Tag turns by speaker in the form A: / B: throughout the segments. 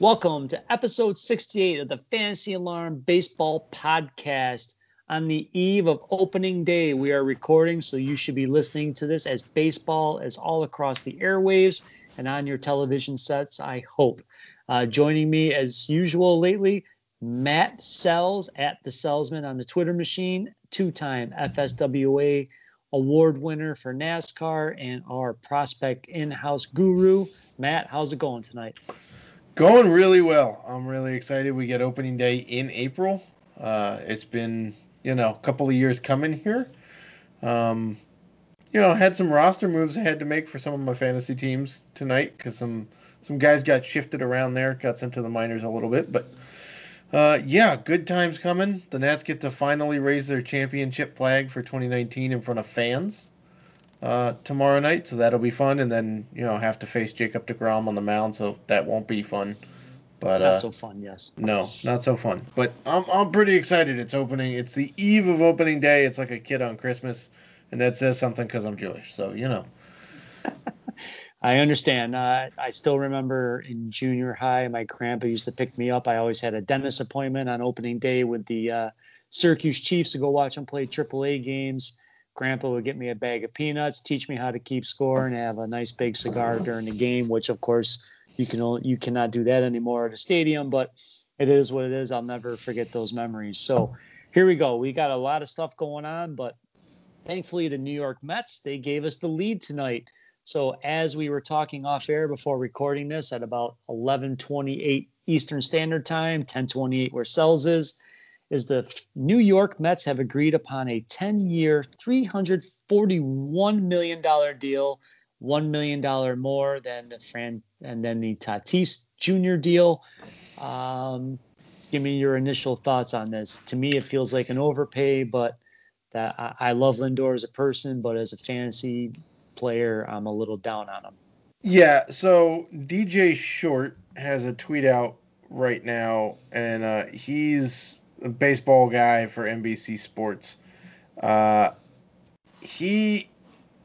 A: Welcome to episode 68 of the Fantasy Alarm Baseball Podcast. On the eve of opening day, we are recording, so you should be listening to this as baseball is all across the airwaves and on your television sets, I hope. Uh, joining me as usual lately, Matt Selz at the Salesman on the Twitter machine, two time FSWA award winner for NASCAR, and our prospect in house guru. Matt, how's it going tonight?
B: Going really well. I'm really excited. We get opening day in April. Uh, it's been, you know, a couple of years coming here. Um, you know, had some roster moves I had to make for some of my fantasy teams tonight because some some guys got shifted around there, got sent to the minors a little bit. But uh, yeah, good times coming. The Nats get to finally raise their championship flag for 2019 in front of fans uh, tomorrow night, so that'll be fun. And then you know have to face Jacob Degrom on the mound, so that won't be fun.
A: But not uh, so fun, yes.
B: No, not so fun. But I'm I'm pretty excited. It's opening. It's the eve of opening day. It's like a kid on Christmas, and that says something because I'm Jewish. So you know.
A: I understand. Uh, I still remember in junior high, my grandpa used to pick me up. I always had a dentist appointment on opening day with the uh, Syracuse Chiefs to go watch them play AAA games grandpa would get me a bag of peanuts, teach me how to keep score, and have a nice big cigar during the game. Which, of course, you can only, you cannot do that anymore at a stadium. But it is what it is. I'll never forget those memories. So here we go. We got a lot of stuff going on, but thankfully the New York Mets they gave us the lead tonight. So as we were talking off air before recording this at about 11:28 Eastern Standard Time, 10:28 where Selz is is the New York Mets have agreed upon a 10 year, $341 million deal, $1 million more than the Fran and then the Tatis Jr. deal. Um, give me your initial thoughts on this. To me, it feels like an overpay, but that I, I love Lindor as a person, but as a fantasy player, I'm a little down on him.
B: Yeah. So DJ Short has a tweet out right now, and uh, he's baseball guy for NBC Sports. Uh, he,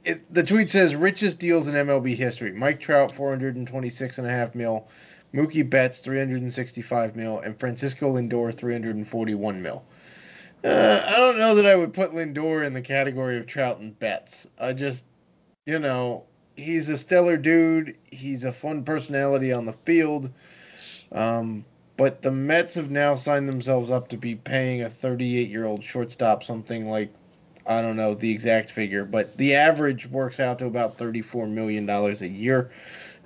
B: it, the tweet says richest deals in MLB history. Mike Trout, 426 and a half mil. Mookie Betts, 365 mil. And Francisco Lindor, 341 mil. Uh, I don't know that I would put Lindor in the category of Trout and Betts. I just, you know, he's a stellar dude. He's a fun personality on the field. Um, but the Mets have now signed themselves up to be paying a 38 year old shortstop something like, I don't know the exact figure, but the average works out to about $34 million a year.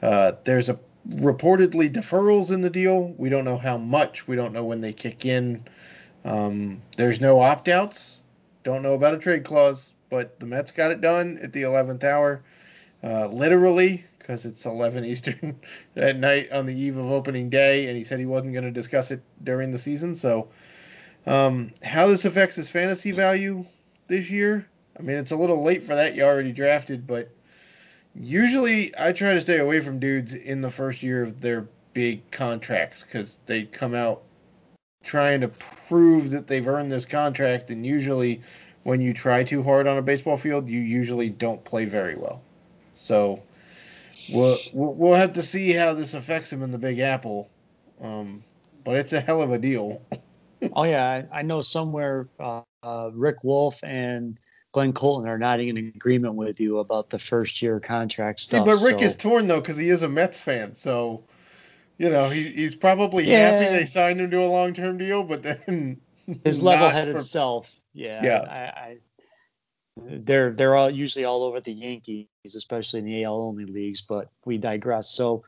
B: Uh, there's a reportedly deferrals in the deal. We don't know how much. We don't know when they kick in. Um, there's no opt outs. Don't know about a trade clause, but the Mets got it done at the 11th hour. Uh, literally, because it's 11 Eastern at night on the eve of opening day, and he said he wasn't going to discuss it during the season. So, um, how this affects his fantasy value this year? I mean, it's a little late for that. You already drafted, but usually I try to stay away from dudes in the first year of their big contracts because they come out trying to prove that they've earned this contract, and usually when you try too hard on a baseball field, you usually don't play very well. So we'll, we'll have to see how this affects him in the Big Apple. Um, but it's a hell of a deal.
A: oh yeah, I, I know somewhere uh, uh, Rick Wolf and Glenn Colton are not in agreement with you about the first year contract stuff.
B: But Rick so. is torn though because he is a Mets fan, so you know he, he's probably yeah. happy they signed him to a long term deal, but then
A: his level headed for... self, yeah, yeah. I, I, they're they're all usually all over the Yankees, especially in the AL only leagues. But we digress. So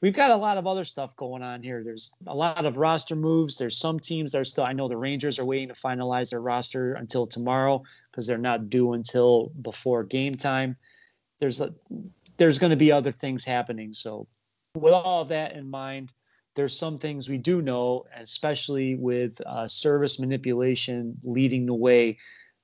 A: we've got a lot of other stuff going on here. There's a lot of roster moves. There's some teams that are still. I know the Rangers are waiting to finalize their roster until tomorrow because they're not due until before game time. There's a there's going to be other things happening. So with all of that in mind, there's some things we do know, especially with uh, service manipulation leading the way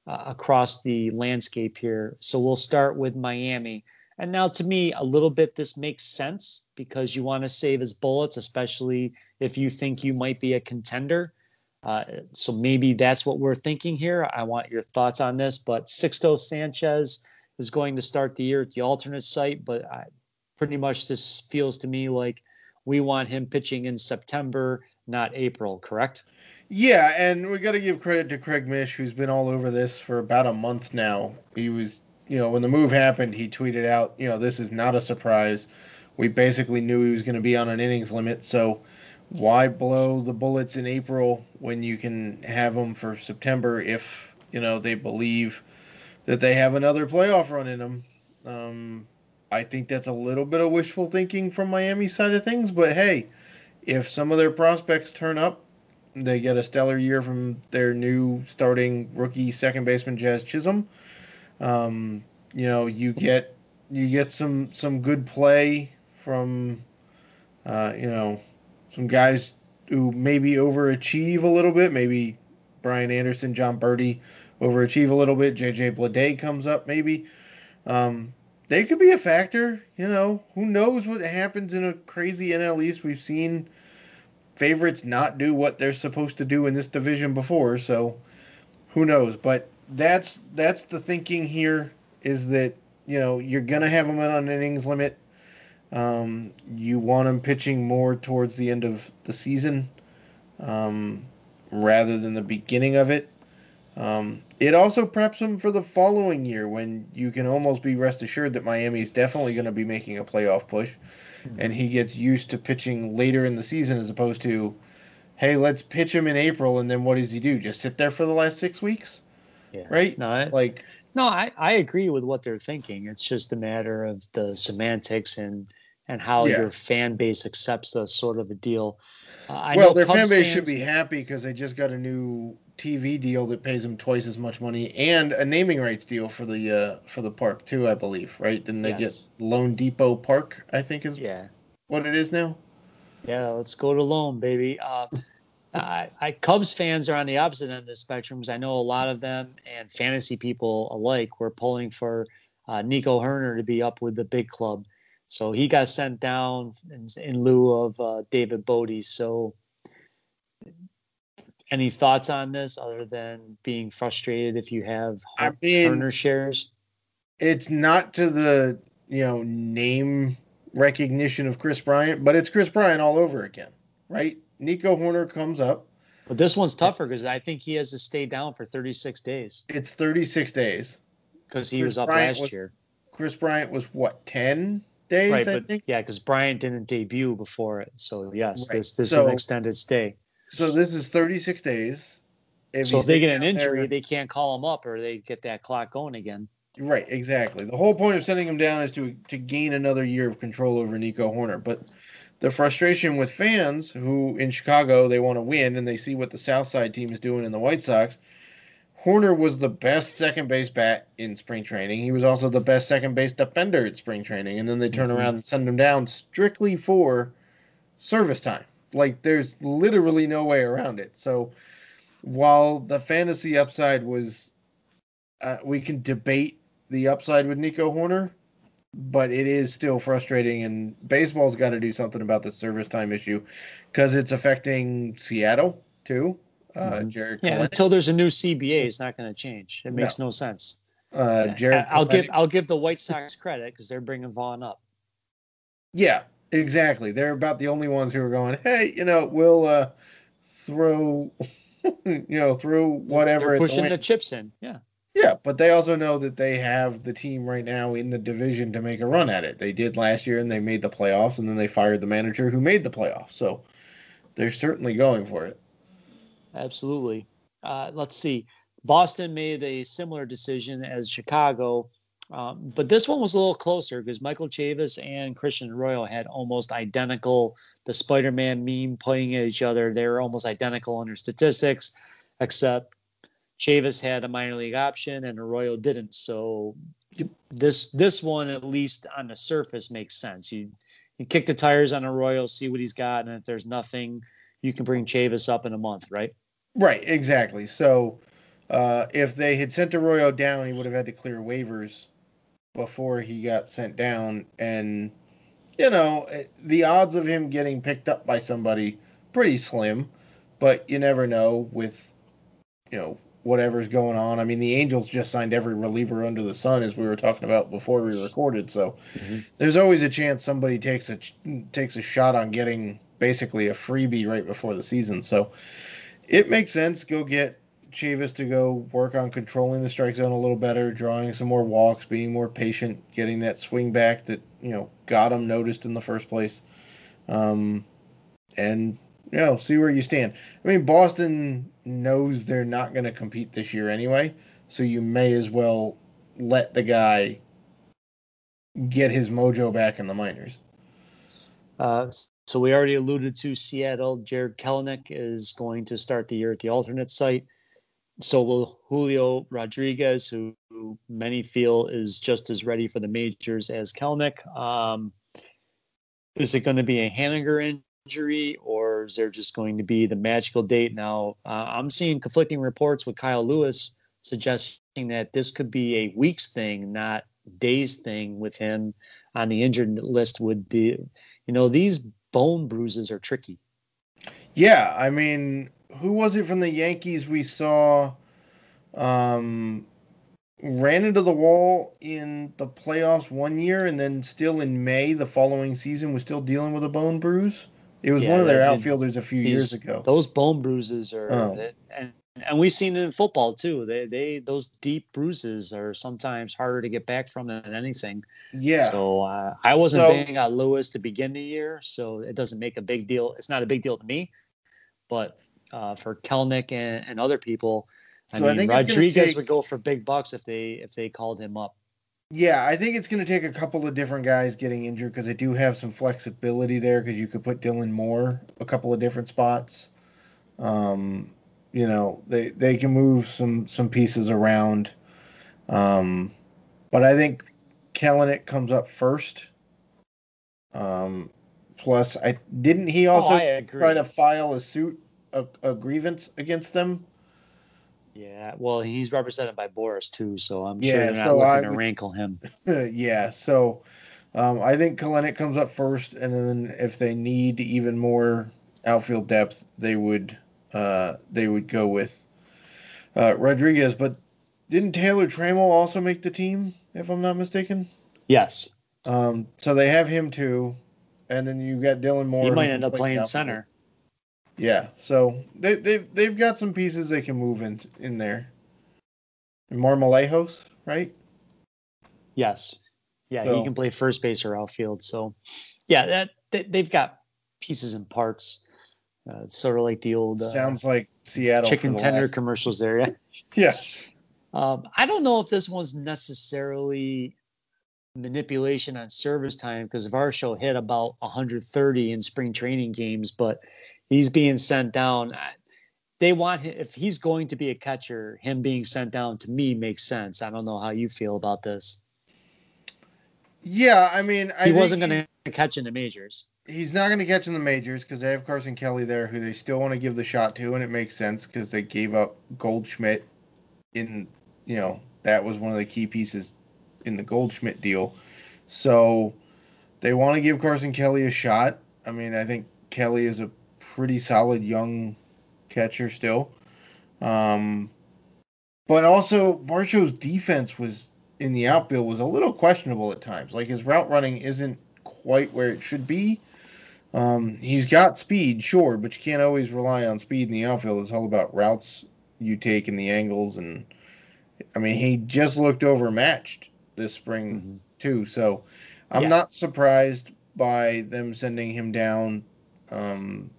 A: uh, across the landscape here. So we'll start with Miami. And now, to me, a little bit this makes sense because you want to save his bullets, especially if you think you might be a contender. Uh, so maybe that's what we're thinking here. I want your thoughts on this. But Sixto Sanchez is going to start the year at the alternate site, but I, pretty much this feels to me like we want him pitching in September, not April, correct?
B: Yeah, and we got to give credit to Craig Mish, who's been all over this for about a month now. He was, you know, when the move happened, he tweeted out, you know, this is not a surprise. We basically knew he was going to be on an innings limit, so why blow the bullets in April when you can have them for September if you know they believe that they have another playoff run in them? Um, I think that's a little bit of wishful thinking from Miami side of things, but hey, if some of their prospects turn up, they get a stellar year from their new starting rookie second baseman Jazz Chisholm. Um, you know, you get you get some some good play from uh, you know some guys who maybe overachieve a little bit. Maybe Brian Anderson, Jon Berti overachieve a little bit. JJ Bleday comes up maybe. Um, they could be a factor. You know, who knows what happens in a crazy NL East? We've seen favorites not do what they're supposed to do in this division before, so who knows? But that's that's the thinking here is that you know you're gonna have them on an innings limit. Um, you want them pitching more towards the end of the season um, rather than the beginning of it. Um, it also preps them for the following year when you can almost be rest assured that Miami is definitely going to be making a playoff push. Mm-hmm. And he gets used to pitching later in the season as opposed to, hey, let's pitch him in April. And then what does he do? Just sit there for the last six weeks? Yeah. Right?
A: No, I, like, no, I, I agree with what they're thinking. It's just a matter of the semantics and, and how yeah. your fan base accepts the sort of a deal.
B: Uh, well, their Cubs fan base fans, should be happy because they just got a new TV deal that pays him twice as much money and a naming rights deal for the uh, for the park too, I believe. Right? Then they yes. get loanDepot Park, I think is yeah what it is now.
A: Yeah, let's go to Lone, baby. Uh, I, I, Cubs fans are on the opposite end of the spectrum because I know a lot of them and fantasy people alike were pulling for uh, Nico Hoerner to be up with the big club. So he got sent down in, in lieu of uh, David Bote. So any thoughts on this other than being frustrated if you have I mean, Hoerner shares?
B: It's not to the you know name recognition of Kris Bryant, but it's Kris Bryant all over again, right? Nico Hoerner comes up.
A: But this one's tougher because I think he has to stay down for 36 days.
B: It's 36 days.
A: Because he Kris was up Bryant last
B: was,
A: year.
B: Kris Bryant was what, 10 days? Right, I
A: but think? yeah, because Bryant didn't debut before it. So yes, right. this this so, is an extended stay.
B: So this is 36 days.
A: If so if they get an injury, there, they can't call him up or they get that clock going again.
B: Right, exactly. The whole point of sending him down is to to gain another year of control over Nico Hoerner. But the frustration with fans who in Chicago they want to win and they see what the South Side team is doing in the White Sox. Hoerner was the best second base bat in spring training. He was also the best second base defender at spring training. And then they turn mm-hmm. around and send him down strictly for service time. Like there's literally no way around it. So while the fantasy upside was, uh, we can debate the upside with Nico Hoerner, but it is still frustrating. And baseball's got to do something about the service time issue because it's affecting Seattle too. Uh,
A: mm-hmm. Jarred, yeah, until there's a new CBA, it's not going to change. It makes no, no sense. Uh, Jarred, I'll give I'll give the White Sox credit because they're bringing Vaughn up.
B: Yeah, Exactly. They're about the only ones who are going, hey, you know, we'll uh, throw, you know, throw whatever.
A: They're pushing the, the chips in. Yeah.
B: Yeah, but they also know that they have the team right now in the division to make a run at it. They did last year and they made the playoffs, and then they fired the manager who made the playoffs. So they're certainly going for it.
A: Absolutely. Uh, let's see. Boston made a similar decision as Chicago um, but this one was a little closer because Michael Chavis and Christian Arroyo had almost identical. The Spider-Man meme pointing at each other, they were almost identical in their statistics, except Chavis had a minor league option and Arroyo didn't. So this this one, at least on the surface, makes sense. You you kick the tires on Arroyo, see what he's got, and if there's nothing, you can bring Chavis up in a month, right?
B: Right, exactly. So uh, if they had sent Arroyo down, he would have had to clear waivers before he got sent down and you know eh, the odds of him getting picked up by somebody pretty slim but you never know with you know whatever's going on. I mean, the Angels just signed every reliever under the sun, as we were talking about before we recorded. So mm-hmm. there's always a chance somebody takes a takes a shot on getting basically a freebie right before the season. So it makes sense. Go get Chavis to go work on controlling the strike zone a little better, drawing some more walks, being more patient, getting that swing back that you know got him noticed in the first place, um, and you know see where you stand. I mean, Boston knows they're not going to compete this year anyway, so you may as well let the guy get his mojo back in the minors.
A: Uh, so we already alluded to Seattle. Jarred Kelenic is going to start the year at the alternate site. So will Julio Rodriguez, who, who many feel is just as ready for the majors as Kelenic. Um, is it going to be a Haniger injury, or is there just going to be the magical date? Now, uh, I'm seeing conflicting reports with Kyle Lewis suggesting that this could be a weeks thing, not days thing with him on the injured list. Would the, you know, these bone bruises are tricky.
B: Yeah, I mean, who was it from the Yankees we saw um, ran into the wall in the playoffs one year and then still in May the following season was still dealing with a bone bruise? It was yeah, one of their outfielders a few these, years ago.
A: Those bone bruises are oh. and and we've seen it in football too. They they those deep bruises are sometimes harder to get back from than anything.
B: Yeah.
A: So uh, I wasn't so, banging on Lewis to begin the year, so it doesn't make a big deal. It's not a big deal to me, but uh, for Kelenic and, and other people, I so mean I Rodriguez take, would go for big bucks if they if they called him up.
B: Yeah, I think it's going to take a couple of different guys getting injured because they do have some flexibility there because you could put Dylan Moore a couple of different spots. Um, you know they they can move some some pieces around um but i think Kelenic comes up first um plus i didn't he oh, also oh, try to file a suit a, a, grievance against them
A: yeah well he's represented by Boris too so i'm yeah, sure they're not so looking I, to rankle him
B: yeah so um, i think Kelenic comes up first and then if they need even more outfield depth they would uh, they would go with uh, Rodriguez. But didn't Taylor Trammell also make the team, if I'm not mistaken?
A: Yes.
B: Um, so they have him too, and then you got Dylan Moore.
A: He might end up playing center.
B: Yeah, so they they've they've got some pieces they can move in in there. And Marmolejos, right?
A: Yes. Yeah, so, he can play first base or outfield. So, yeah, that they, they've got pieces and parts. Uh, it's sort of like the old
B: uh, sounds like Seattle
A: chicken tender last... commercials there. Yeah.
B: yeah.
A: Um, I don't know if this was necessarily manipulation on service time because Varsho hit about 130 in spring training games, but he's being sent down. They want him, if he's going to be a catcher, him being sent down to me makes sense. I don't know how you feel about this.
B: Yeah, I mean,
A: I he wasn't going to catch in the majors
B: he's not going to catch in the majors because they have Carson Kelly there, who they still want to give the shot to, and it makes sense because they gave up Goldschmidt. In you know that was one of the key pieces in the Goldschmidt deal, so they want to give Carson Kelly a shot. I mean, I think Kelly is a pretty solid young catcher still, um, but also Varsho's defense was in the outfield was a little questionable at times. Like his route running isn't quite where it should be. Um, he's got speed, sure, but you can't always rely on speed in the outfield. It's all about routes you take and the angles. And I mean, he just looked overmatched this spring mm-hmm. too. So I'm yeah. not surprised by them sending him down. Um,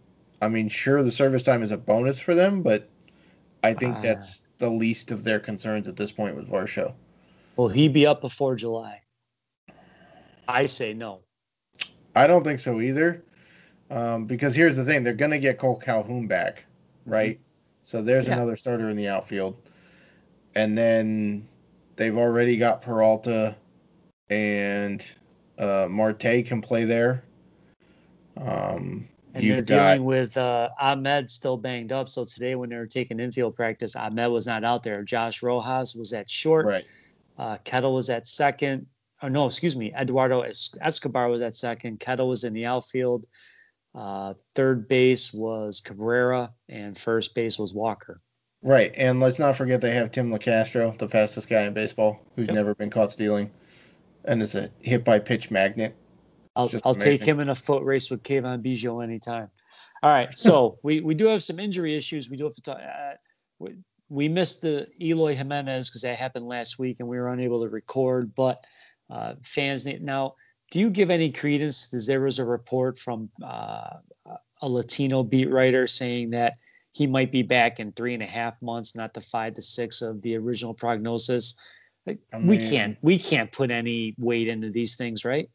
B: I mean, sure, the service time is a bonus for them, but I think uh, that's the least of their concerns at this point with Varsho.
A: Will he be up before July? I say no.
B: I don't think so either. Um, because here's the thing, they're going to get Kole Calhoun back, right? So there's yeah. another starter in the outfield. And then they've already got Peralta and uh, Marte can play there. Um,
A: and they're dealing with uh, Ahmed still banged up. So today, when they were taking infield practice, Ahmed was not out there. Josh Rojas was at short.
B: Right.
A: Uh, Ketel was at second. Oh, no, excuse me. Eduardo Escobar was at second. Ketel was in the outfield. Uh, third base was Cabrera, and first base was Walker.
B: Right, and let's not forget they have Tim Locastro, the fastest guy in baseball, who's
A: Yep.
B: never been caught stealing, and is a hit by pitch magnet.
A: I'll, I'll take him in a foot race with Cavan Biggio anytime. All right, so we, we do have some injury issues. We do have to talk. Uh, we, we missed the Eloy Jimenez because that happened last week and we were unable to record. But uh, fans need now. Do you give any credence? Because there was a report from uh, a Latino beat writer saying that he might be back in three and a half months, not the five to six of the original prognosis. Like,
B: I
A: we can't we can't put any weight into these things, right?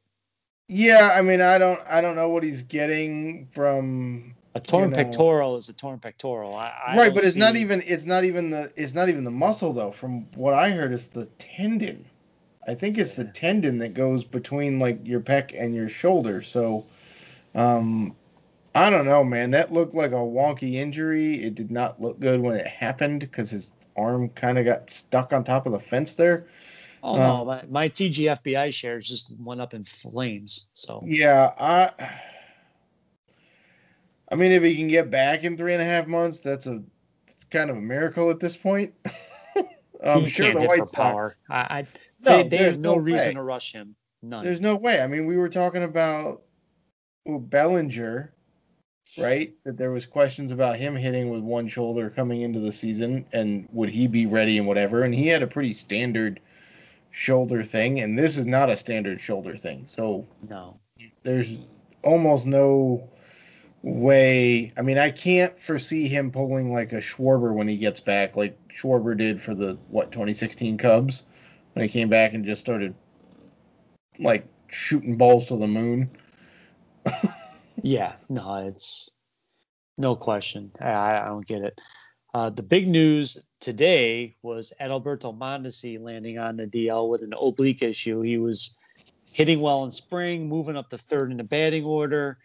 B: Yeah, I mean, I don't, I don't know what he's getting from.
A: A torn
B: know.
A: pectoral is a torn pectoral. I, I
B: right, but it's not even, it's not even the, it's not even the muscle though. From what I heard, it's the tendon. I think it's the tendon that goes between like your pec and your shoulder. So, um, I don't know, man. That looked like a wonky injury. It did not look good when it happened because his arm kind of got stuck on top of the fence there.
A: Oh
B: uh,
A: no, my, my TGFBI shares just went up in flames. So
B: Yeah, I. I mean, if he can get back in three and a half months, that's a it's kind of a miracle at this point. I'm
A: he
B: sure the White Sox.
A: power. I, I
B: No,
A: they, have no,
B: no
A: reason
B: way.
A: to rush him. None.
B: There's no way. I mean, we were talking about well, Bellinger, right? That there was questions about him hitting with one shoulder coming into the season, and would he be ready and whatever. And he had a pretty standard shoulder thing, and this is not a standard shoulder thing. So
A: no.
B: there's almost no way. I mean, I can't foresee him pulling like a Schwarber when he gets back, like Schwarber did for the what 2016 Cubs when he came back and just started like shooting balls to the moon.
A: Yeah, no, it's no question. I, I don't get it. Uh, the big news today was Adalberto Mondesi landing on the DL with an oblique issue. He was hitting well in spring, moving up to third in the batting order,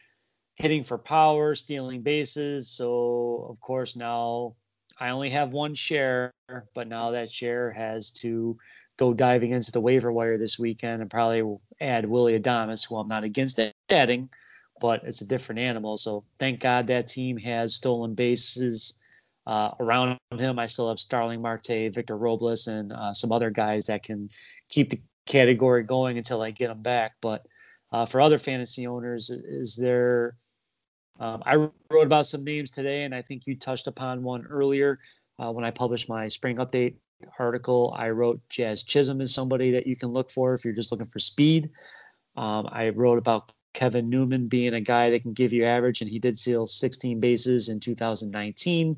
A: hitting for power, stealing bases. So, of course, now I only have one share, but now that share has to go diving into the waiver wire this weekend and probably add Willy Adames, who I'm not against adding but it's a different animal. So thank God that team has stolen bases uh, around him. I still have Starling Marte, Victor Robles, and uh, some other guys that can keep the category going until I get them back. But uh, for other fantasy owners, is there? Um, I wrote about some names today, and I think you touched upon one earlier uh, when I published my spring update article. I wrote Jazz Chisholm is somebody that you can look for if you're just looking for speed. Um, I wrote about Kevin Newman being a guy that can give you average, and he did steal 16 bases in 2019.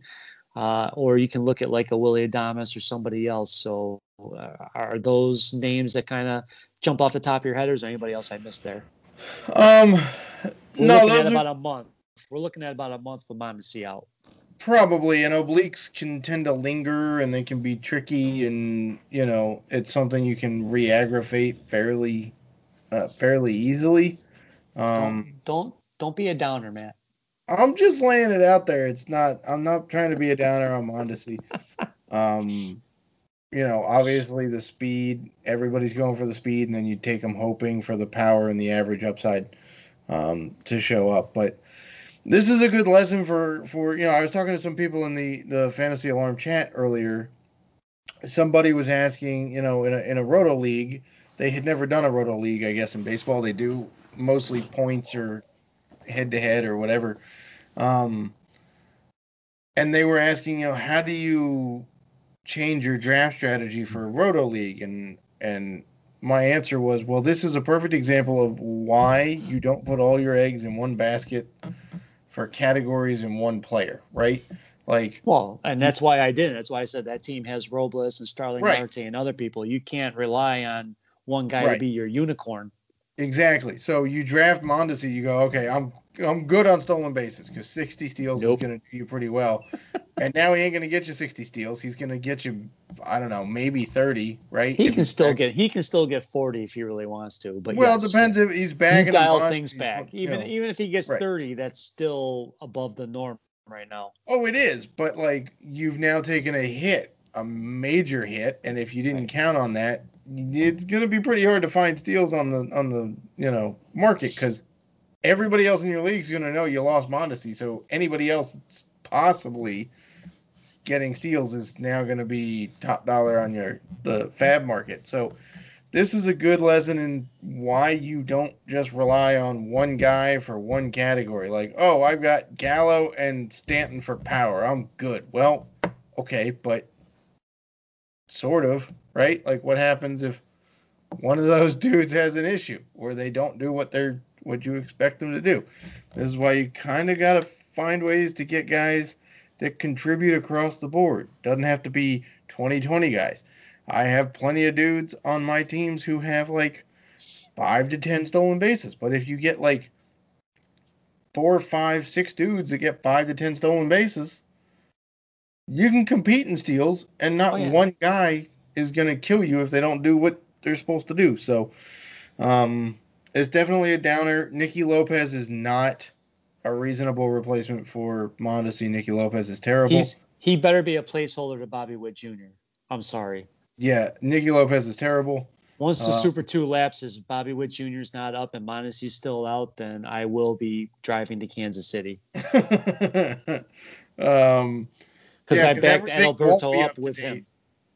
A: Uh, or you can look at like a Willy Adames or somebody else. So, uh, are those names that kind of jump off the top of your head, or is there anybody else I missed there?
B: Um,
A: We're
B: no,
A: looking at
B: are
A: about a month. We're looking at about a month for Mondesi out.
B: probably, and obliques can tend to linger and they can be tricky, and you know, it's something you can re-aggravate fairly, uh, fairly easily. Um,
A: don't, don't don't be a downer, Matt.
B: I'm just laying it out there. It's not. I'm not trying to be a downer on Mondesi. Um, you know, obviously the speed. Everybody's going for the speed, and then you take them hoping for the power and the average upside um, to show up. But this is a good lesson for for you know. I was talking to some people in the the fantasy alarm chat earlier. Somebody was asking, you know, in a in a roto league, they had never done a roto league. I guess in baseball they do mostly points or head to head or whatever. Um, and they were asking, you know, how do you change your draft strategy for a roto league? And and my answer was, well, this is a perfect example of why you don't put all your eggs in one basket for categories in one player, right? Like,
A: Well, and that's why I didn't. That's why I said that team has Robles and Starling
B: Right.
A: Marte and other people. You can't rely on one guy to be your unicorn.
B: Exactly. So you draft Mondesi, you go, okay, I'm I'm good on stolen bases because 60 steals
A: Nope.
B: is going to do you pretty well. and now he ain't going to get you 60 steals. He's going to get you, I don't know, maybe 30, right?
A: He
B: If
A: can still
B: back-
A: get he can still get 40 if he really wants to. But
B: well,
A: yes,
B: it depends if he's back.
A: You dial things back. Even
B: know.
A: even if he gets
B: right.
A: 30, that's still above the norm right now.
B: Oh, it is, but like you've now taken a hit, a major hit, and if you didn't
A: Right.
B: count on that, it's going to be pretty hard to find steals on the on the you know market because everybody else in your league is going to know you lost Mondesi. So anybody else that's possibly getting steals is now going to be top dollar on your the fab market. So this is a good lesson in why you don't just rely on one guy for one category. Like, oh, I've got Gallo and Stanton for power. I'm good. Well, okay, but sort of, right? Like what happens if one of those dudes has an issue where they don't do what they're what you expect them to do? This is why you kind of got to find ways to get guys that contribute across the board. Doesn't have to be 2020 guys. I have plenty of dudes on my teams who have like five to 10 stolen bases. But if you get like four, five, six dudes that get five to 10 stolen bases, you can compete in steals, and not oh, yeah. one guy is going to kill you if they don't do what they're supposed to do. So, um, it's definitely a downer. Nicky Lopez is not a reasonable replacement for Mondesi. Nicky Lopez is terrible.
A: He's, he better be a placeholder to Bobby Witt Jr. I'm sorry.
B: Yeah, Nicky Lopez is terrible.
A: Once the uh, Super Two lapses, Bobby Witt Jr. is not up and Mondesi's still out, then I will be driving to Kansas City. um, because yeah, I backed Alberto up, up with him.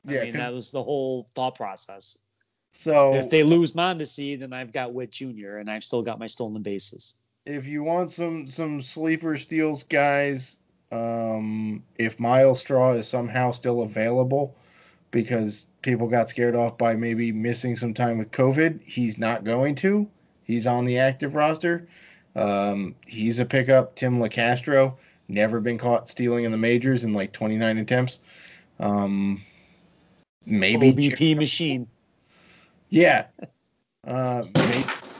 A: I yeah, mean that was the whole thought process. So if they lose Mondesi, then I've got Witt Jr. and I've still got my stolen bases.
B: If you want some some sleeper steals, guys, um, if Myles Straw is somehow still available, because people got scared off by maybe missing some time with COVID. He's not going to. He's on the active roster. Um, he's a pickup. Tim Locastro never been caught stealing in the majors in like 29 attempts. Um, maybe
A: OBP machine.
B: Yeah. Uh,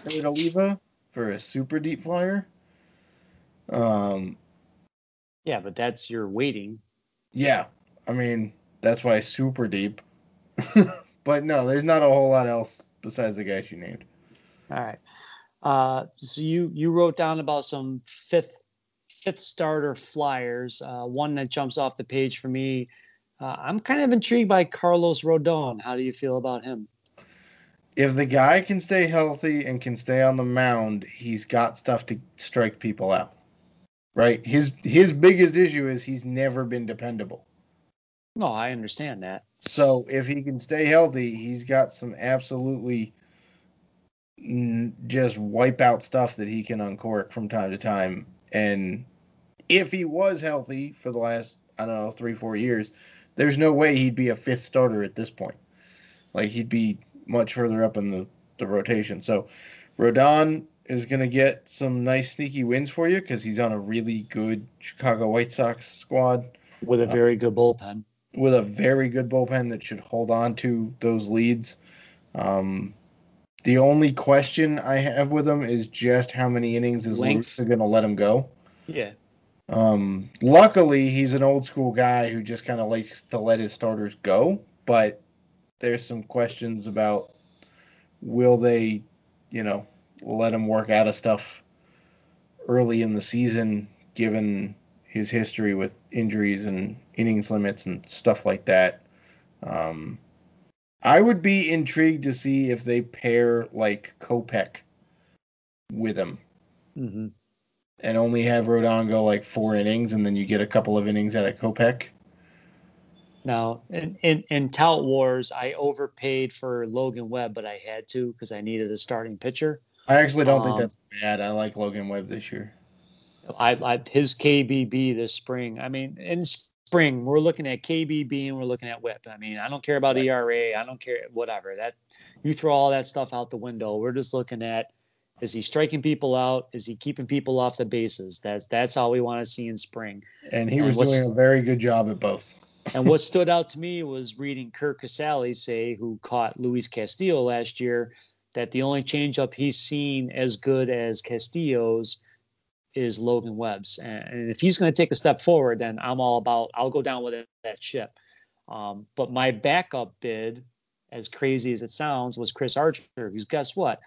B: maybe Oliva for a super deep flyer. Um,
A: yeah, but that's your waiting.
B: Yeah, I mean that's why super deep. but no, there's not a whole lot else besides the guys you named.
A: All right. Uh, so you you wrote down about some fifth fifth starter flyers. Uh, one that jumps off the page for me. Uh, I'm kind of intrigued by Carlos Rodon. How do you feel about him?
B: If the guy can stay healthy and can stay on the mound, he's got stuff to strike people out. Right? His his biggest issue is he's never been dependable.
A: No, I understand that.
B: So if he can stay healthy, he's got some absolutely just wipe out stuff that he can uncork from time to time. And if he was healthy for the last, I don't know, three, four years, there's no way he'd be a fifth starter at this point. Like he'd be much further up in the, the rotation. So Rodon is going to get some nice sneaky wins for you because he's on a really good Chicago White Sox squad
A: with a very uh, good bullpen
B: with a very good bullpen that should hold on to those leads. Um, the only question I have with him is just how many innings is Length. going to let him go.
A: Yeah.
B: Um, luckily, he's an old school guy who just kind of likes to let his starters go. But there's some questions about will they, you know, let him work out of stuff early in the season, given his history with injuries and innings limits and stuff like that. Um, I would be intrigued to see if they pair like Kopech with him. Mm-hmm. And only have Rodon go like four innings, and then you get a couple of innings out of Kopech.
A: Now, in, in, in Tout Wars, I overpaid for Logan Webb, but I had to because I needed a starting pitcher.
B: I actually don't um, think that's bad. I like Logan Webb this year.
A: I, I his KBB this spring. I mean, in spring we're looking at KBB and we're looking at WHIP. I mean, I don't care about ERA. I don't care whatever that. You throw all that stuff out the window. We're just looking at is he striking people out? Is he keeping people off the bases? That's that's all we want to see in spring.
B: And he and was doing a very good job at both.
A: and what stood out to me was reading Curt Casali say, who caught Luis Castillo last year, that the only changeup he's seen as good as Castillo's is Logan Webb's. And if he's going to take a step forward, then I'm all about, I'll go down with it, that ship. Um, but my backup bid, as crazy as it sounds, was Chris Archer. who's guess what?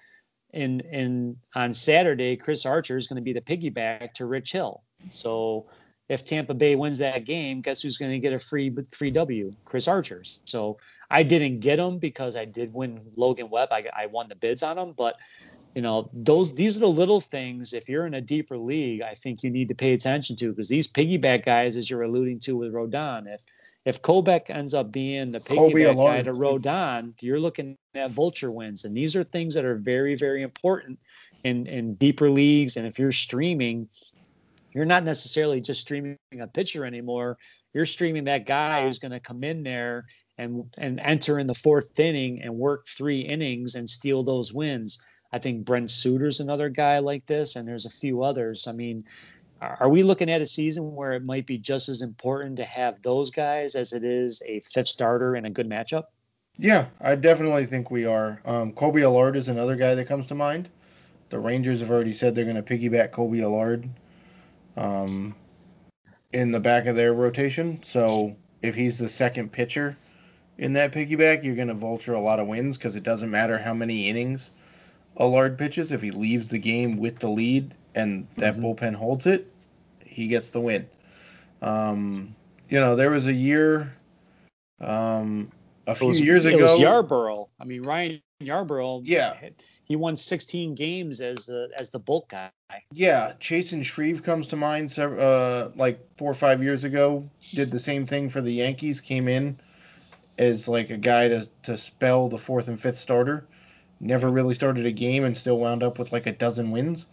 A: In in on Saturday, Chris Archer is going to be the piggyback to Rich Hill. So if Tampa Bay wins that game, guess who's going to get a free free W? Chris Archer's. So I didn't get him because I did win Logan Webb. I, I won the bids on him, but you know those these are the little things if you're in a deeper league i think you need to pay attention to because these piggyback guys as you're alluding to with rodon if if Kopech ends up being the piggyback guy to Rodon, you're looking at vulture wins. And these are things that are very, very important in, in deeper leagues. And if you're streaming, you're not necessarily just streaming a pitcher anymore. You're streaming that guy who's going to come in there and and enter in the fourth inning and work three innings and steal those wins. I think Brent Suter's another guy like this, and there's a few others. I mean, are we looking at a season where it might be just as important to have those guys as it is a fifth starter in a good matchup?
B: Yeah, I definitely think we are. Um, Kolby Allard is another guy that comes to mind. The Rangers have already said they're going to piggyback Kolby Allard um, in the back of their rotation. So if he's the second pitcher in that piggyback, you're going to vulture a lot of wins because it doesn't matter how many innings Allard pitches. If he leaves the game with the lead, and that mm-hmm. bullpen holds it, he gets the win. Um, you know, there was a year, um, a few
A: was,
B: years ago.
A: It was Yarbrough. I mean, Ryan Yarbrough.
B: Yeah.
A: He won 16 games as the as the bulk guy.
B: Yeah, Chasen Shreve comes to mind. Uh, like four or five years ago, did the same thing for the Yankees. Came in as like a guy to to spell the fourth and fifth starter. Never really started a game and still wound up with like a dozen wins.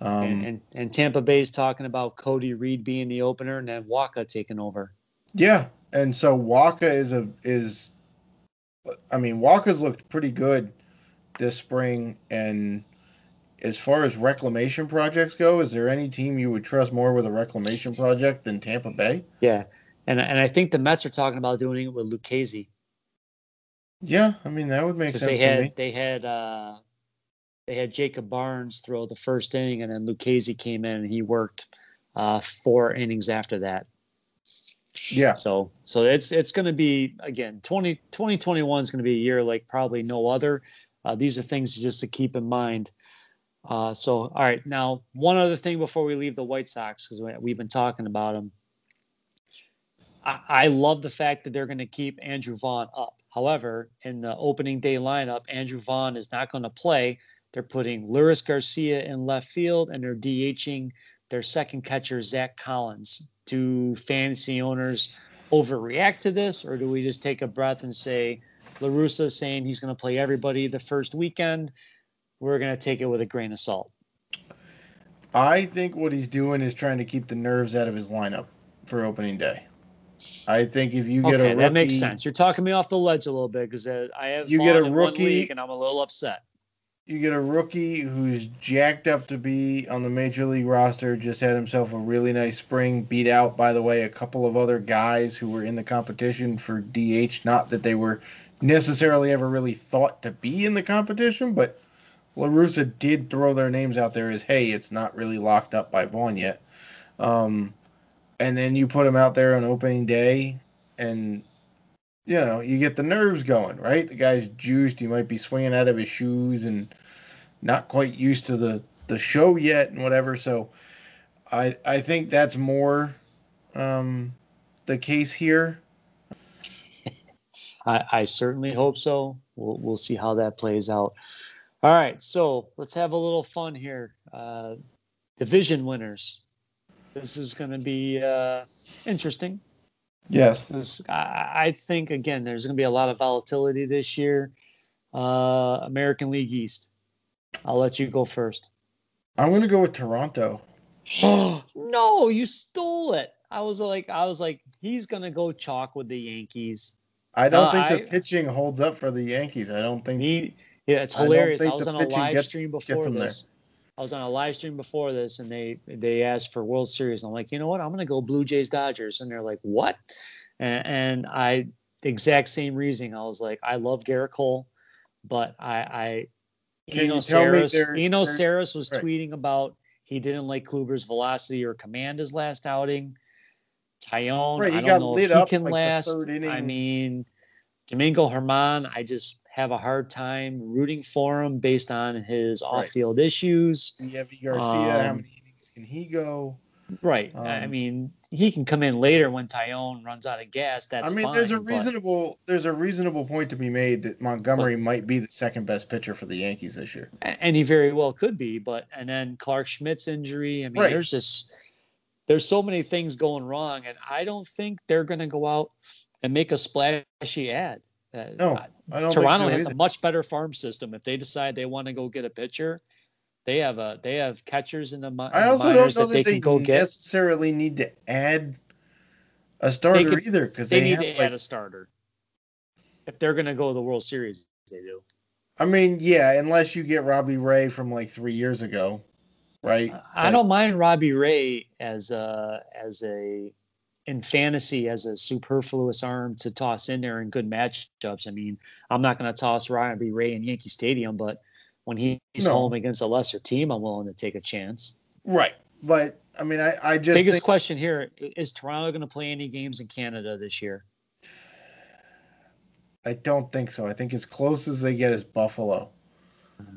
A: Um, and, and, and Tampa Bay's talking about Cody Reed being the opener and then Wacha taking over.
B: Yeah, and so Wacha is a is, I mean Wacha's looked pretty good this spring. And as far as reclamation projects go, is there any team you would trust more with a reclamation project than Tampa Bay?
A: Yeah, and and I think the Mets are talking about doing it with Lucchesi.
B: Yeah, I mean that would make sense.
A: They had they had uh, they had Jacob Barnes throw the first inning, and then Lucchesi came in and he worked uh, four innings after that.
B: Yeah.
A: So so it's it's going to be again 20, 2021 is going to be a year like probably no other. Uh, these are things just to keep in mind. Uh, so all right, now one other thing before we leave the White Sox because we've been talking about them. I, I love the fact that they're going to keep Andrew Vaughn up. However, in the opening day lineup, Andrew Vaughn is not going to play they're putting Luis Garcia in left field and they're DHing their second catcher, Zack Collins. Do fantasy owners overreact to this, or do we just take a breath and say, La Russa saying he's going to play everybody the first weekend? We're going to take it with a grain of salt.
B: I think what he's doing is trying to keep the nerves out of his lineup for opening day. I think if you get okay, a rookie,
A: that makes sense. You're talking me off the ledge a little bit because uh, I have you get a rookie and I'm a little upset
B: you get a rookie who's jacked up to be on the major league roster, just had himself a really nice spring, beat out, by the way, a couple of other guys who were in the competition for DH. Not that they were necessarily ever really thought to be in the competition, but La Russa did throw their names out there as, hey, it's not really locked up by Vaughn yet. Um, and then you put him out there on opening day, and you know, you get the nerves going, right? The guy's juiced. He might be swinging out of his shoes and not quite used to the the show yet and whatever. So, I I think that's more um, the case here.
A: I, I certainly hope so. We'll we'll see how that plays out. All right, so let's have a little fun here. Uh, division winners. This is going to be uh, interesting.
B: Yes.
A: I, I think again, there's going to be a lot of volatility this year. Uh, American League East. I'll let you go first.
B: I'm going to go with Toronto.
A: no, you stole it. I was like, I was like, he's going to go chalk with the Yankees.
B: I don't uh, think the I, pitching holds up for the Yankees. I don't think.
A: He, yeah, it's hilarious. I, I was on a live stream before this. There. I was on a live stream before this, and they they asked for World Series. I'm like, you know what? I'm going to go Blue Jays Dodgers, and they're like, what? And, and I exact same reasoning. I was like, I love Gerrit Cole, but I I Can Eno Sarris Eno Sarris was right. tweeting about he didn't like Kluber's velocity or command his last outing. Taillon, right, I don't know if he can like last. I mean, Domingo German, I just have a hard time rooting for him based on his off-field issues.
B: Deivi Garcia, um, how many innings can he go?
A: Right. I
B: Um,
A: mean, he can come in later when Taillon runs out of gas. That's
B: I mean,
A: fine,
B: there's a
A: but-
B: reasonable there's a reasonable point to be made that Montgomery might be the second best pitcher for the Yankees this year.
A: And he very well could be but and then clarke schmidt's injury i mean
B: Right.
A: there's just there's so many things going wrong and i don't think they're going to go out and make a splashy ad Uh,
B: No,
A: I-
B: I don't
A: toronto has
B: either.
A: a much better farm system if they decide they want to go get a pitcher they have a they have catchers in the, in
B: I
A: the
B: also don't
A: minors
B: know
A: that they
B: that they
A: can go get
B: necessarily need to add a starter
A: could-
B: either because
A: they,
B: they,
A: need
B: have
A: to
B: like,
A: add a starter if they're going to go to the world series they do
B: I mean, yeah, unless you get Robbie Ray from like three years ago, right?
A: I don't mind Robbie Ray as a as a in fantasy as a superfluous arm to toss in there in good matchups. I mean, I'm not going to toss Robbie Ray in Yankee Stadium, but when he's
B: No.
A: home against a lesser team, I'm willing to take a chance.
B: Right. But I mean, I, I just
A: Biggest
B: think,
A: question here is Toronto going to play any games in Canada this year?
B: I don't think so. I think as close as they get is Buffalo. Uh-huh.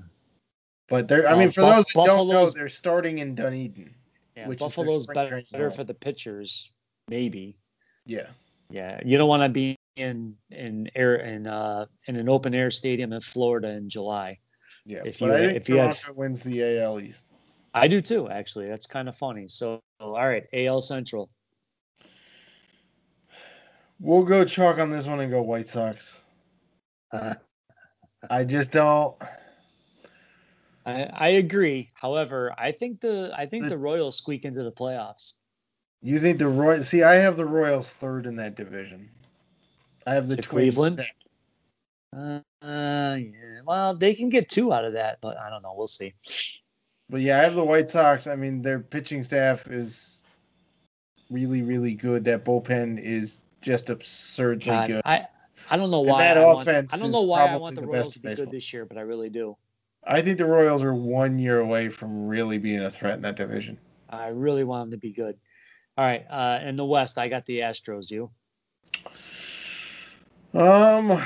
B: But they're, I mean, for
A: Buff-
B: those that don't know,
A: Buffalo's-
B: they're starting in Dunedin.
A: Yeah,
B: Which
A: Buffalo's better, better for the pitchers, maybe.
B: Yeah.
A: Yeah, you don't want to be in in air in uh in an open air stadium in Florida in July.
B: Yeah.
A: If
B: but
A: you-
B: I think
A: if you had-
B: Toronto wins the AL East.
A: I do too, actually. That's kind of funny. So, all right, AL Central.
B: We'll go chalk on this one and go White Sox.
A: Uh,
B: I just don't.
A: I I agree. However, I think the I think
B: The-
A: the Royals squeak into the playoffs.
B: You think the Roy? See, I have the Royals third in that division. I have the
A: Cleveland? Uh, uh, yeah. Well, they can get two out of that, but I don't know. We'll see.
B: But yeah, I have the White Sox. I mean, their pitching staff is really, really good. That bullpen is just absurdly
A: God,
B: good.
A: I I don't know
B: And
A: why
B: that
A: I want,
B: offense
A: I don't know why I want the
B: the
A: Royals to be good this year, but I really do.
B: I think the Royals are one year away from really being a threat in that division.
A: I really want them to be good. All right, uh, in the West, I got the Astros. You,
B: Um,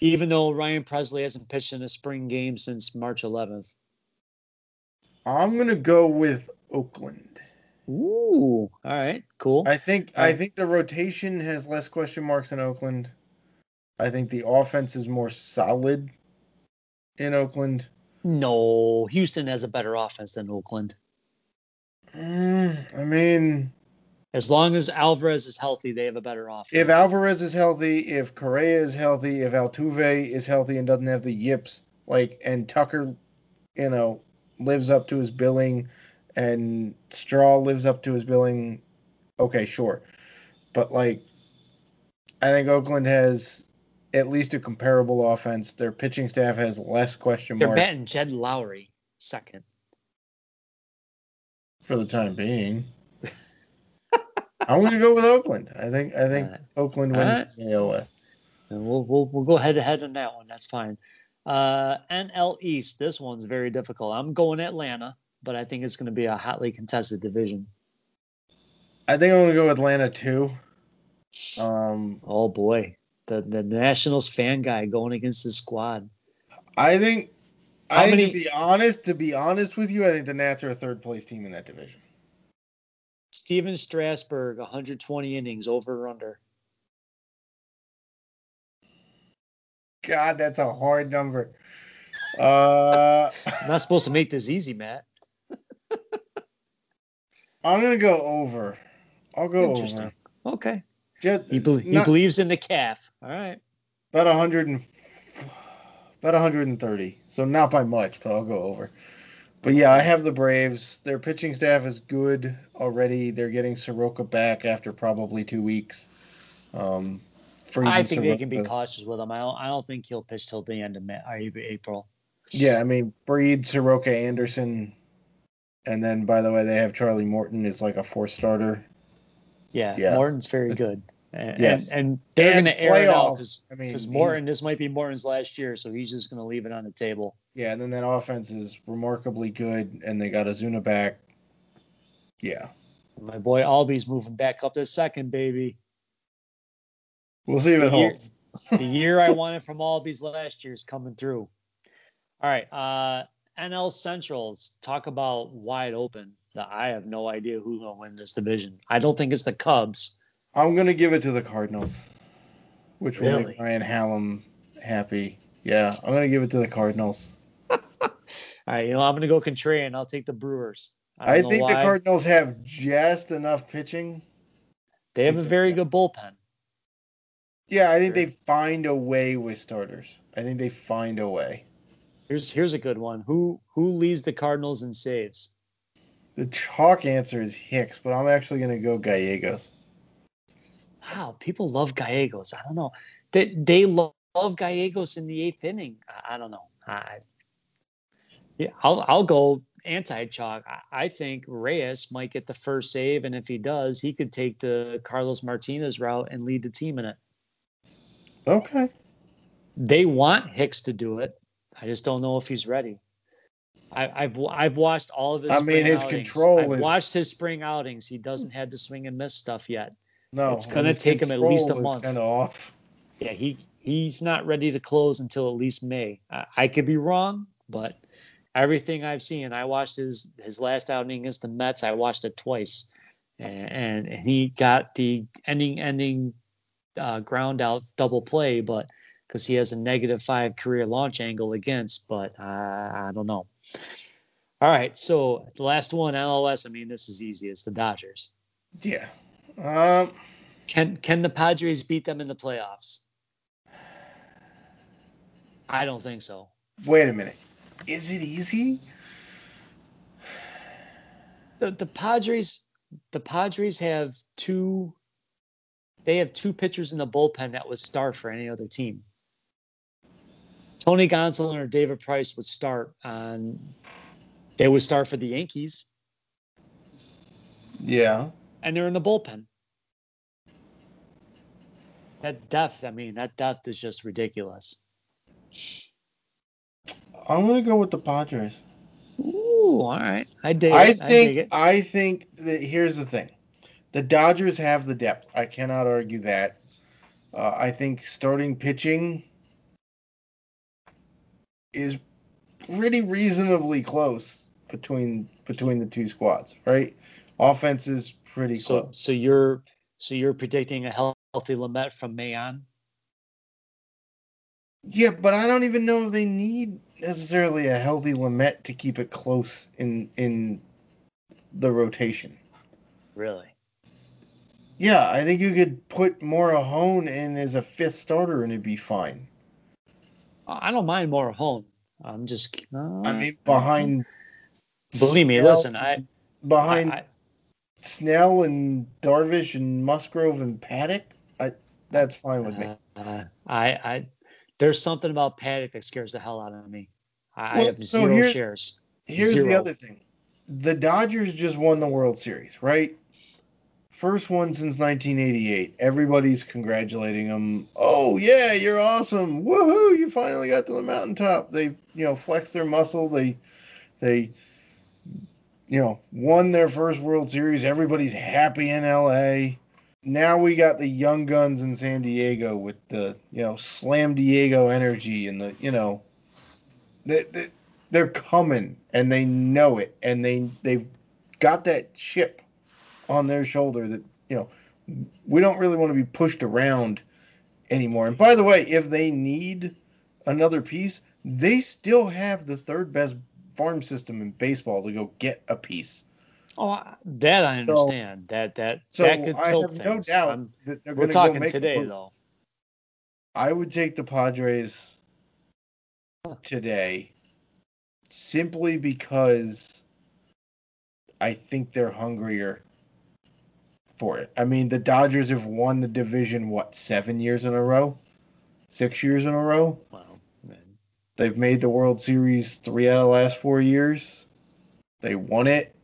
A: even though Ryan Pressly hasn't pitched in a spring game since March 11th.
B: I'm gonna go with Oakland.
A: Ooh, all right, cool.
B: I think I think the rotation has less question marks in Oakland. I think the offense is more solid in Oakland.
A: No, Houston has a better offense than Oakland.
B: Mm, I mean,
A: As long as Alvarez is healthy, they have a better offense.
B: if Alvarez is healthy, if Correa is healthy, if Altuve is healthy and doesn't have the yips, like and Tucker, you know, lives up to his billing, and Straw lives up to his billing, okay, sure, but like, I think Oakland has at least a comparable offense. Their pitching staff has less question
A: they're
B: marks
A: batting Jed Lowrie second.
B: For the time being. I'm gonna go with Oakland. I think I think
A: Alright.
B: Oakland wins
A: Alright.
B: the AL West.
A: And we'll, we'll we'll go head to head on that one. That's fine. Uh, NL East. This one's very difficult. I'm going Atlanta, but I think it's going to be a hotly contested division.
B: I think I'm gonna go Atlanta too. Um,
A: Oh boy, the the Nationals fan guy going against his squad.
B: I think.
A: How
B: I think
A: many-
B: to be honest, to be honest with you, I think the Nats are a third place team in that division.
A: Steven Strasburg, 120 innings, over or under.
B: God, that's a hard number. Uh,
A: I'm not supposed to make this easy, Matt.
B: I'm gonna go over. I'll go
A: Interesting.
B: over.
A: Okay.
B: Just
A: He, bel he
B: not-
A: believes in the calf. All right.
B: about 100 and about 130. So not by much, but I'll go over. But yeah, I have the Braves. Their pitching staff is good already. They're getting Soroka back after probably two weeks. Um,
A: I think they can be cautious with him. I don't. I don't think he'll pitch till the end of May, April.
B: Yeah, I mean Fried, Soroka, Anderson, and then by the way, they have Charlie Morton as like a four starter.
A: Yeah,
B: Yeah.
A: Morton's very good. And,
B: Yes.
A: and, and they're going to air it out
B: playoffs, I mean,
A: because Morton. This might be Morton's last year, so he's just going to leave it on the table.
B: Yeah, and then that offense is remarkably good, and they got Ozuna back. Yeah,
A: My boy Albies moving back up to second, baby.
B: we'll see if it holds.
A: the year I wanted from Albies last year is coming through. All right, uh, NL Centrals talk about wide open. I have no idea who's gonna win this division. I don't think it's the Cubs.
B: I'm gonna give it to the Cardinals, which will
A: Really?
B: make Ryan Hallam happy. Yeah, I'm gonna give it to the Cardinals.
A: All right, you know I'm gonna go contrarian. I'll take the Brewers. I,
B: I, think the. Cardinals have just enough pitching.
A: They have a very good bullpen.
B: Yeah, I think they find a way with starters. I think they find a way.
A: Here's here's a good one. Who who leads the Cardinals in saves?
B: The chalk answer is Hicks, but I'm actually gonna go Gallegos.
A: Wow, people love Gallegos. I don't know. They they lo- love Gallegos in the eighth inning. I, I don't know. I, yeah, I'll I'll go anti chalk. I, I think Reyes might get the first save, and if he does, he could take the Carlos Martinez route and lead the team in it.
B: Okay.
A: They want Hicks to do it. I just don't know if he's ready. I, I've I've watched all of his.
B: I mean, his
A: outings.
B: control
A: I've
B: is-
A: watched his spring outings. He doesn't have the swing and miss stuff yet.
B: No,
A: It's gonna take him at least a month.
B: Kind of off.
A: Yeah, he he's not ready to close until at least May. I, I could be wrong, but everything I've seen, I watched his his last outing against the Mets. I watched it twice, and and, and he got the ending ending uh, ground out double play, but because he has a negative five career launch angle against, but uh, I don't know. All right, so the last one, LOS. I mean, this is easy. It's the Dodgers.
B: Yeah. Um.
A: Can can the Padres beat them in the playoffs? I don't think so.
B: Wait a minute. Is it easy?
A: The the Padres the Padres have two they have two pitchers in the bullpen that would start for any other team. Tony Gonsolin or David Price would start on they would start for the Yankees
B: Yeah.
A: And they're in the bullpen. That depth, I mean, that depth is just ridiculous.
B: I'm gonna go with the Padres.
A: Ooh, all right. I dig
B: I
A: it. I dig
B: think
A: it.
B: I think that here's the thing. The Dodgers have the depth. I cannot argue that. Uh, I think starting pitching is pretty reasonably close between between the two squads, right? Offense is pretty
A: So,
B: close.
A: so you're so you're predicting a healthy Lamet from May on?
B: Yeah, but I don't even know if they need necessarily a healthy Lamet to keep it close in in the rotation.
A: Really?
B: Yeah, I think you could put Morejon in as a fifth starter and it'd be fine.
A: I don't mind Morejon. I'm just. uh,
B: I mean, behind
A: believe me. Listen, I,
B: behind
A: I,
B: Snell and Darvish and Musgrove and Paddock, I that's fine with me.
A: uh, I, I, there's something about Paddock that scares the hell out of me. I, I
B: Well,
A: have
B: so
A: zero
B: here's-
A: shares.
B: Here's the other thing: the Dodgers just won the World Series, right? First one since 1988. Everybody's congratulating them. Oh yeah, you're awesome! Woohoo! You finally got to the mountaintop. They, you know, flex their muscle. They, they, you know, won their first World Series. Everybody's happy in LA. Now we got the young guns in San Diego with the, you know, Slam Diego energy and the, you know, they, they, they're coming and they know it and they they've got that chip on their shoulder that you know we don't really want to be pushed around anymore. And by the way, if they need another piece, they still have the third best farm system in baseball to go get a piece.
A: Oh, I- that I
B: So-
A: understand. that that
B: So
A: that could
B: I
A: tilt
B: have no
A: things.
B: doubt
A: I'm-
B: that they're
A: we're
B: going to go
A: talking
B: make
A: today,
B: move.
A: though.
B: I would take the Padres
A: Huh.
B: today simply because I think they're hungrier for it. I mean, the Dodgers have won the division, what, seven years in a row? Six years in a row?
A: Well, man,
B: They've made the World Series three out of the last four years. They won it.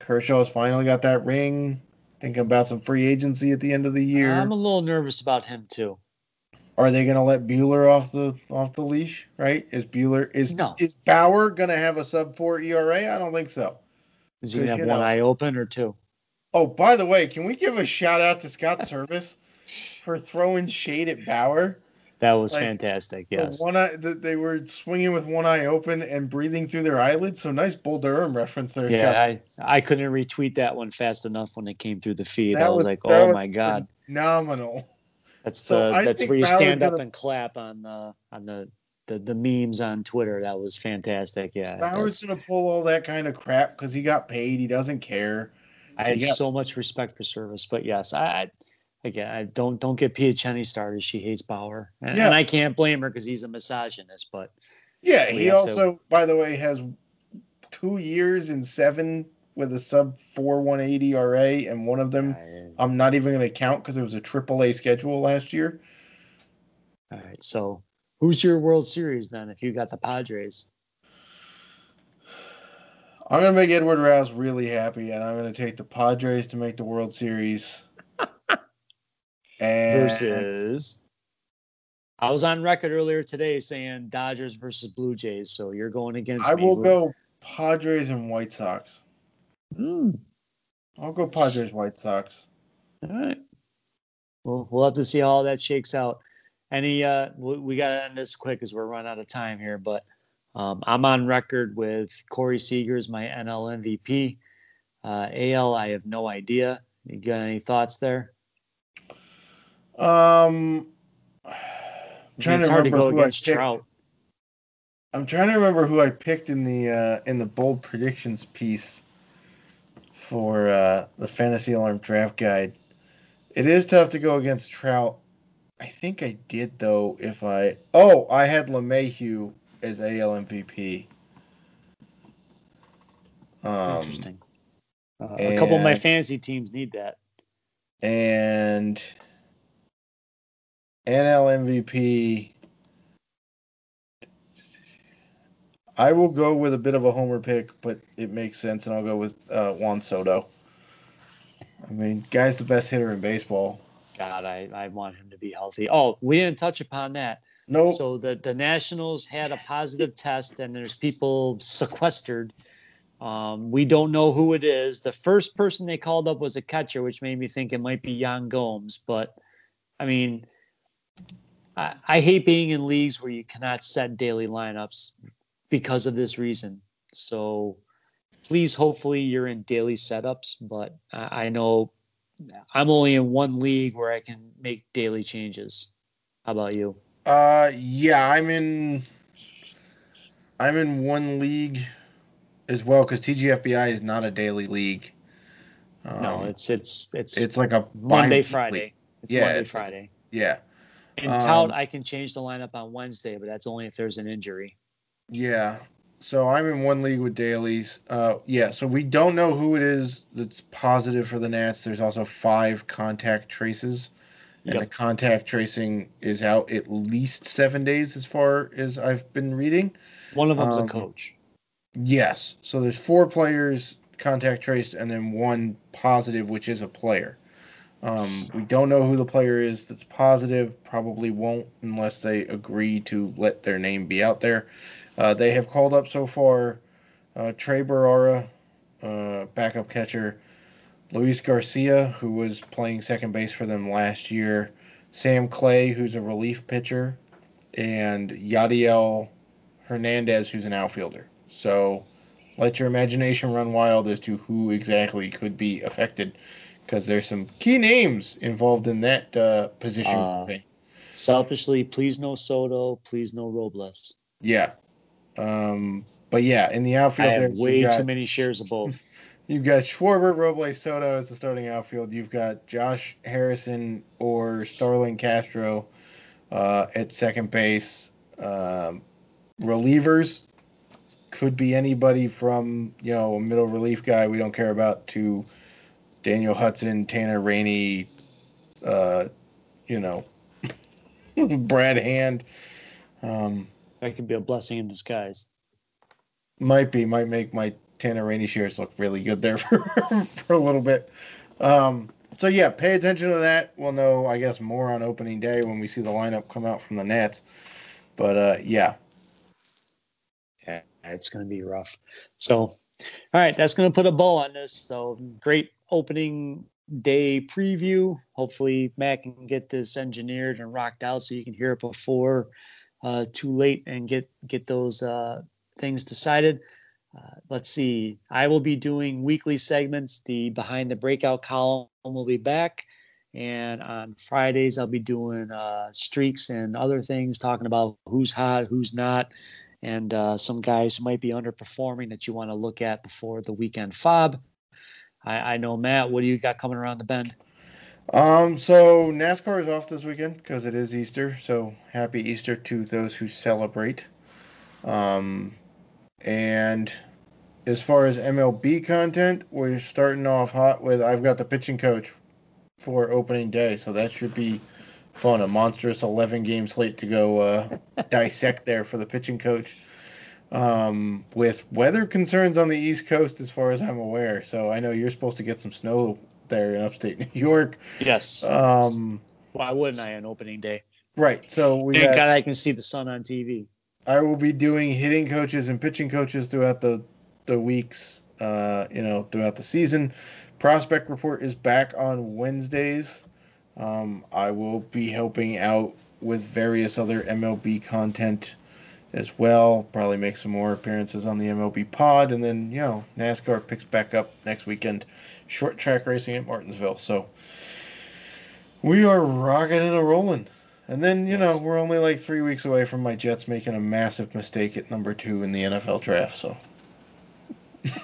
B: Kershaw's finally got that ring. Thinking about some free agency at the end of the year.
A: I'm a little nervous about him too.
B: Are they going to let Bueller off the off the leash? Right? Is Bueller is
A: No.
B: is Bauer going to have a sub four ERA? I don't think so.
A: Is he gonna have one
B: know-
A: eye open or two?
B: Oh, by the way, can we give a shout out to Scott Servais for throwing shade at Bauer?
A: That was
B: Like,
A: fantastic.
B: The
A: Yes.
B: One eye, the, they were swinging with one eye open and breathing through their eyelids. So nice Bull Durham reference there,
A: Yeah,
B: Scott.
A: I, I couldn't retweet that one fast enough when it came through the feed.
B: That
A: I was,
B: was-
A: like, oh
B: was
A: my god,
B: phenomenal.
A: that's
B: so
A: the
B: I
A: that's where you stand up
B: gonna-
A: and clap on the on the, the the memes on Twitter. That was fantastic. Yeah,
B: Bauer's
A: that's-
B: gonna pull all that kind of crap because he got paid. He doesn't care.
A: I had
B: you got-
A: so much respect for Servais, but yes, I, I again I don't don't get Pia Cheney started. She hates Bauer, and,
B: Yeah.
A: and I can't blame her because he's a misogynist. But
B: Yeah, he
A: have to-
B: also, by the way, has two years and seven with a sub four one eighty RA, and one of them
A: I-
B: I'm not even going to count because it was a triple A schedule last year.
A: all right, so who's your World Series then? If you got the Padres,
B: I'm going to make Edward Rouse really happy, and I'm going to take the Padres to make the World Series. And
A: versus. I was on record earlier today saying Dodgers versus Blue Jays, so you're going against
B: I
A: me.
B: will go Padres and White Sox.
A: Mm,
B: I'll go Padres White Sox.
A: all right. Well, we'll have to see how that shakes out. Any, uh, we, we got to end this quick because we're running out of time here. But um, I'm on record with Corey Seager as my NL MVP. Uh, AL, I have no idea. You got any thoughts there?
B: Um, I'm trying
A: it's
B: to
A: hard to
B: remember
A: go
B: who I
A: against
B: picked.
A: Trout.
B: I'm trying to remember who I picked in the uh, in the bold predictions piece for uh, the fantasy alarm draft guide. It is tough to go against Trout. I think I did though. If I oh I had LeMahieu as AL MVP. Um,
A: Interesting. Uh, a couple of my fantasy teams need that.
B: and NL MVP. I will go with a bit of a homer pick, but it makes sense, and I'll go with uh, Juan Soto. I mean, guy's the best hitter in baseball.
A: God, I, I want him to be healthy. Oh, we didn't touch upon that.
B: Nope.
A: So the, the Nationals had a positive test, and there's people sequestered. Um, we don't know who it is. The first person they called up was a catcher, which made me think it might be Yan Gomes. But I mean, I, I hate being in leagues where you cannot set daily lineups because of this reason. So please, hopefully, you're in daily setups. But I, I know I'm only in one league where I can make daily changes. How about you?
B: Uh, yeah, I'm in. I'm in one league as well because TGFBI is not a daily league. Um,
A: no, it's it's it's
B: it's like a
A: Monday. Friday. It's
B: Yeah,
A: Monday, Friday.
B: Yeah,
A: And
B: um,
A: tout, I can change the lineup on Wednesday, but that's only if there's an injury.
B: yeah. So I'm in one league with dailies. Uh, yeah. So we don't know who it is that's positive for the Nats. There's also five contact traces, and
A: Yep.
B: the contact tracing is out at least seven days, as far as I've been reading.
A: One of them's
B: Um,
A: a coach.
B: Yes. So there's four players contact traced and then one positive, which is a player. Um, we don't know who the player is that's positive. Probably won't unless they agree to let their name be out there. Uh, they have called up so far uh, Tres Barrera, uh, backup catcher, Luis Garcia, who was playing second base for them last year, Sam Clay, who's a relief pitcher, and Yadiel Hernandez, who's an outfielder. So let your imagination run wild as to who exactly could be affected because there's some key names involved in that uh, position.
A: Uh. Selfishly, please no Soto, please no Robles.
B: yeah. Um, but yeah, in the
A: I
B: outfield,
A: have
B: there, you've
A: way
B: got,
A: too many shares of both.
B: You've got Schwarber, Robles, Soto as the starting outfield. You've got Josh Harrison or Starlin Castro uh, at second base. Um, relievers could be anybody from you know a middle relief guy we don't care about to Daniel Hudson, Tanner Rainey, uh, you know, Brad Hand. Um,
A: That could be a blessing in disguise.
B: might be might make my Tanner Rainey shares look really good there for, for a little bit. Um, so yeah, pay attention to that. We'll know, I guess, more on opening day when we see the lineup come out from the Nats. But uh, yeah,
A: Yeah, it's going to be rough. So, all right, that's going to put a bow on this. So, great opening day preview. Hopefully, Matt can get this engineered and rocked out so you can hear it before uh, too late and get get those uh, things decided. Uh, let's see. I will be doing weekly segments. The behind the breakout column will be back, and on Fridays I'll be doing uh, streaks and other things, talking about who's hot, who's not, and uh, some guys who might be underperforming that you want to look at before the weekend fob. I, I know Matt. What do you got coming around the bend?
B: Um, so NASCAR is off this weekend because it is Easter. So happy Easter to those who celebrate. Um, and as far as MLB content, we're starting off hot with I've got the pitching coach for opening day, so that should be fun. A monstrous 11 game slate to go uh, dissect there for the pitching coach. Um, with weather concerns on the East Coast, as far as I'm aware. So I know you're supposed to get some snow there in upstate New York.
A: Yes.
B: Um,
A: Why wouldn't I on opening day?
B: Right. So we
A: Thank
B: got,
A: God I can see the sun on TV.
B: I will be doing hitting coaches and pitching coaches throughout the the weeks, uh, you know, throughout the season. Prospect report is back on Wednesdays. Um, I will be helping out with various other MLB content as well. Probably make some more appearances on the MLB pod, and then you know NASCAR picks back up next weekend. Short track racing at Martinsville. So we are rocking and a rolling. And then you know we're only like three weeks away from my Jets making a massive mistake at number two in the NFL draft. So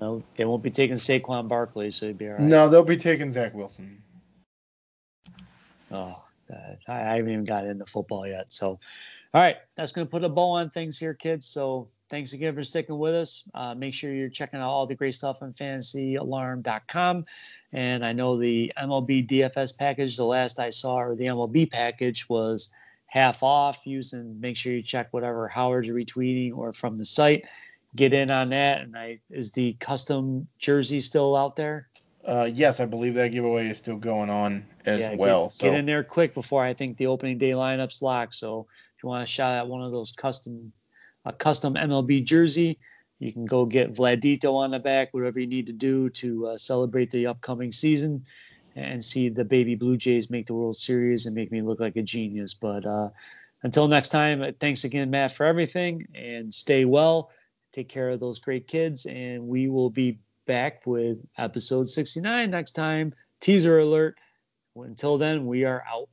A: No, they won't be taking Saquon Barkley, so it'd be all right.
B: no, they'll be taking Zach Wilson.
A: Oh, God. I, I haven't even got into football yet. So, all right, that's going to put a bow on things here, kids. So, thanks again for sticking with us. Uh, make sure you're checking out all the great stuff on fantasyalarm.com. And I know the MLB DFS package, the last I saw, or the MLB package was half off. Using make sure you check whatever Howard's retweeting or from the site. Get in on that. And I is the custom jersey still out there?
B: Uh, yes, I believe that giveaway is still going on as
A: Yeah,
B: well.
A: Get,
B: so
A: get in there quick before I think the opening day lineup's lock. So you want to shout out one of those custom, a custom MLB jersey, you can go get Vladito on the back, whatever you need to do to uh, celebrate the upcoming season and see the baby Blue Jays make the World Series and make me look like a genius. But uh, until next time, uh, thanks again, Matt, for everything and stay well. Take care of those great kids, and we will be back with episode 69 next time. Teaser alert. Until then, we are out.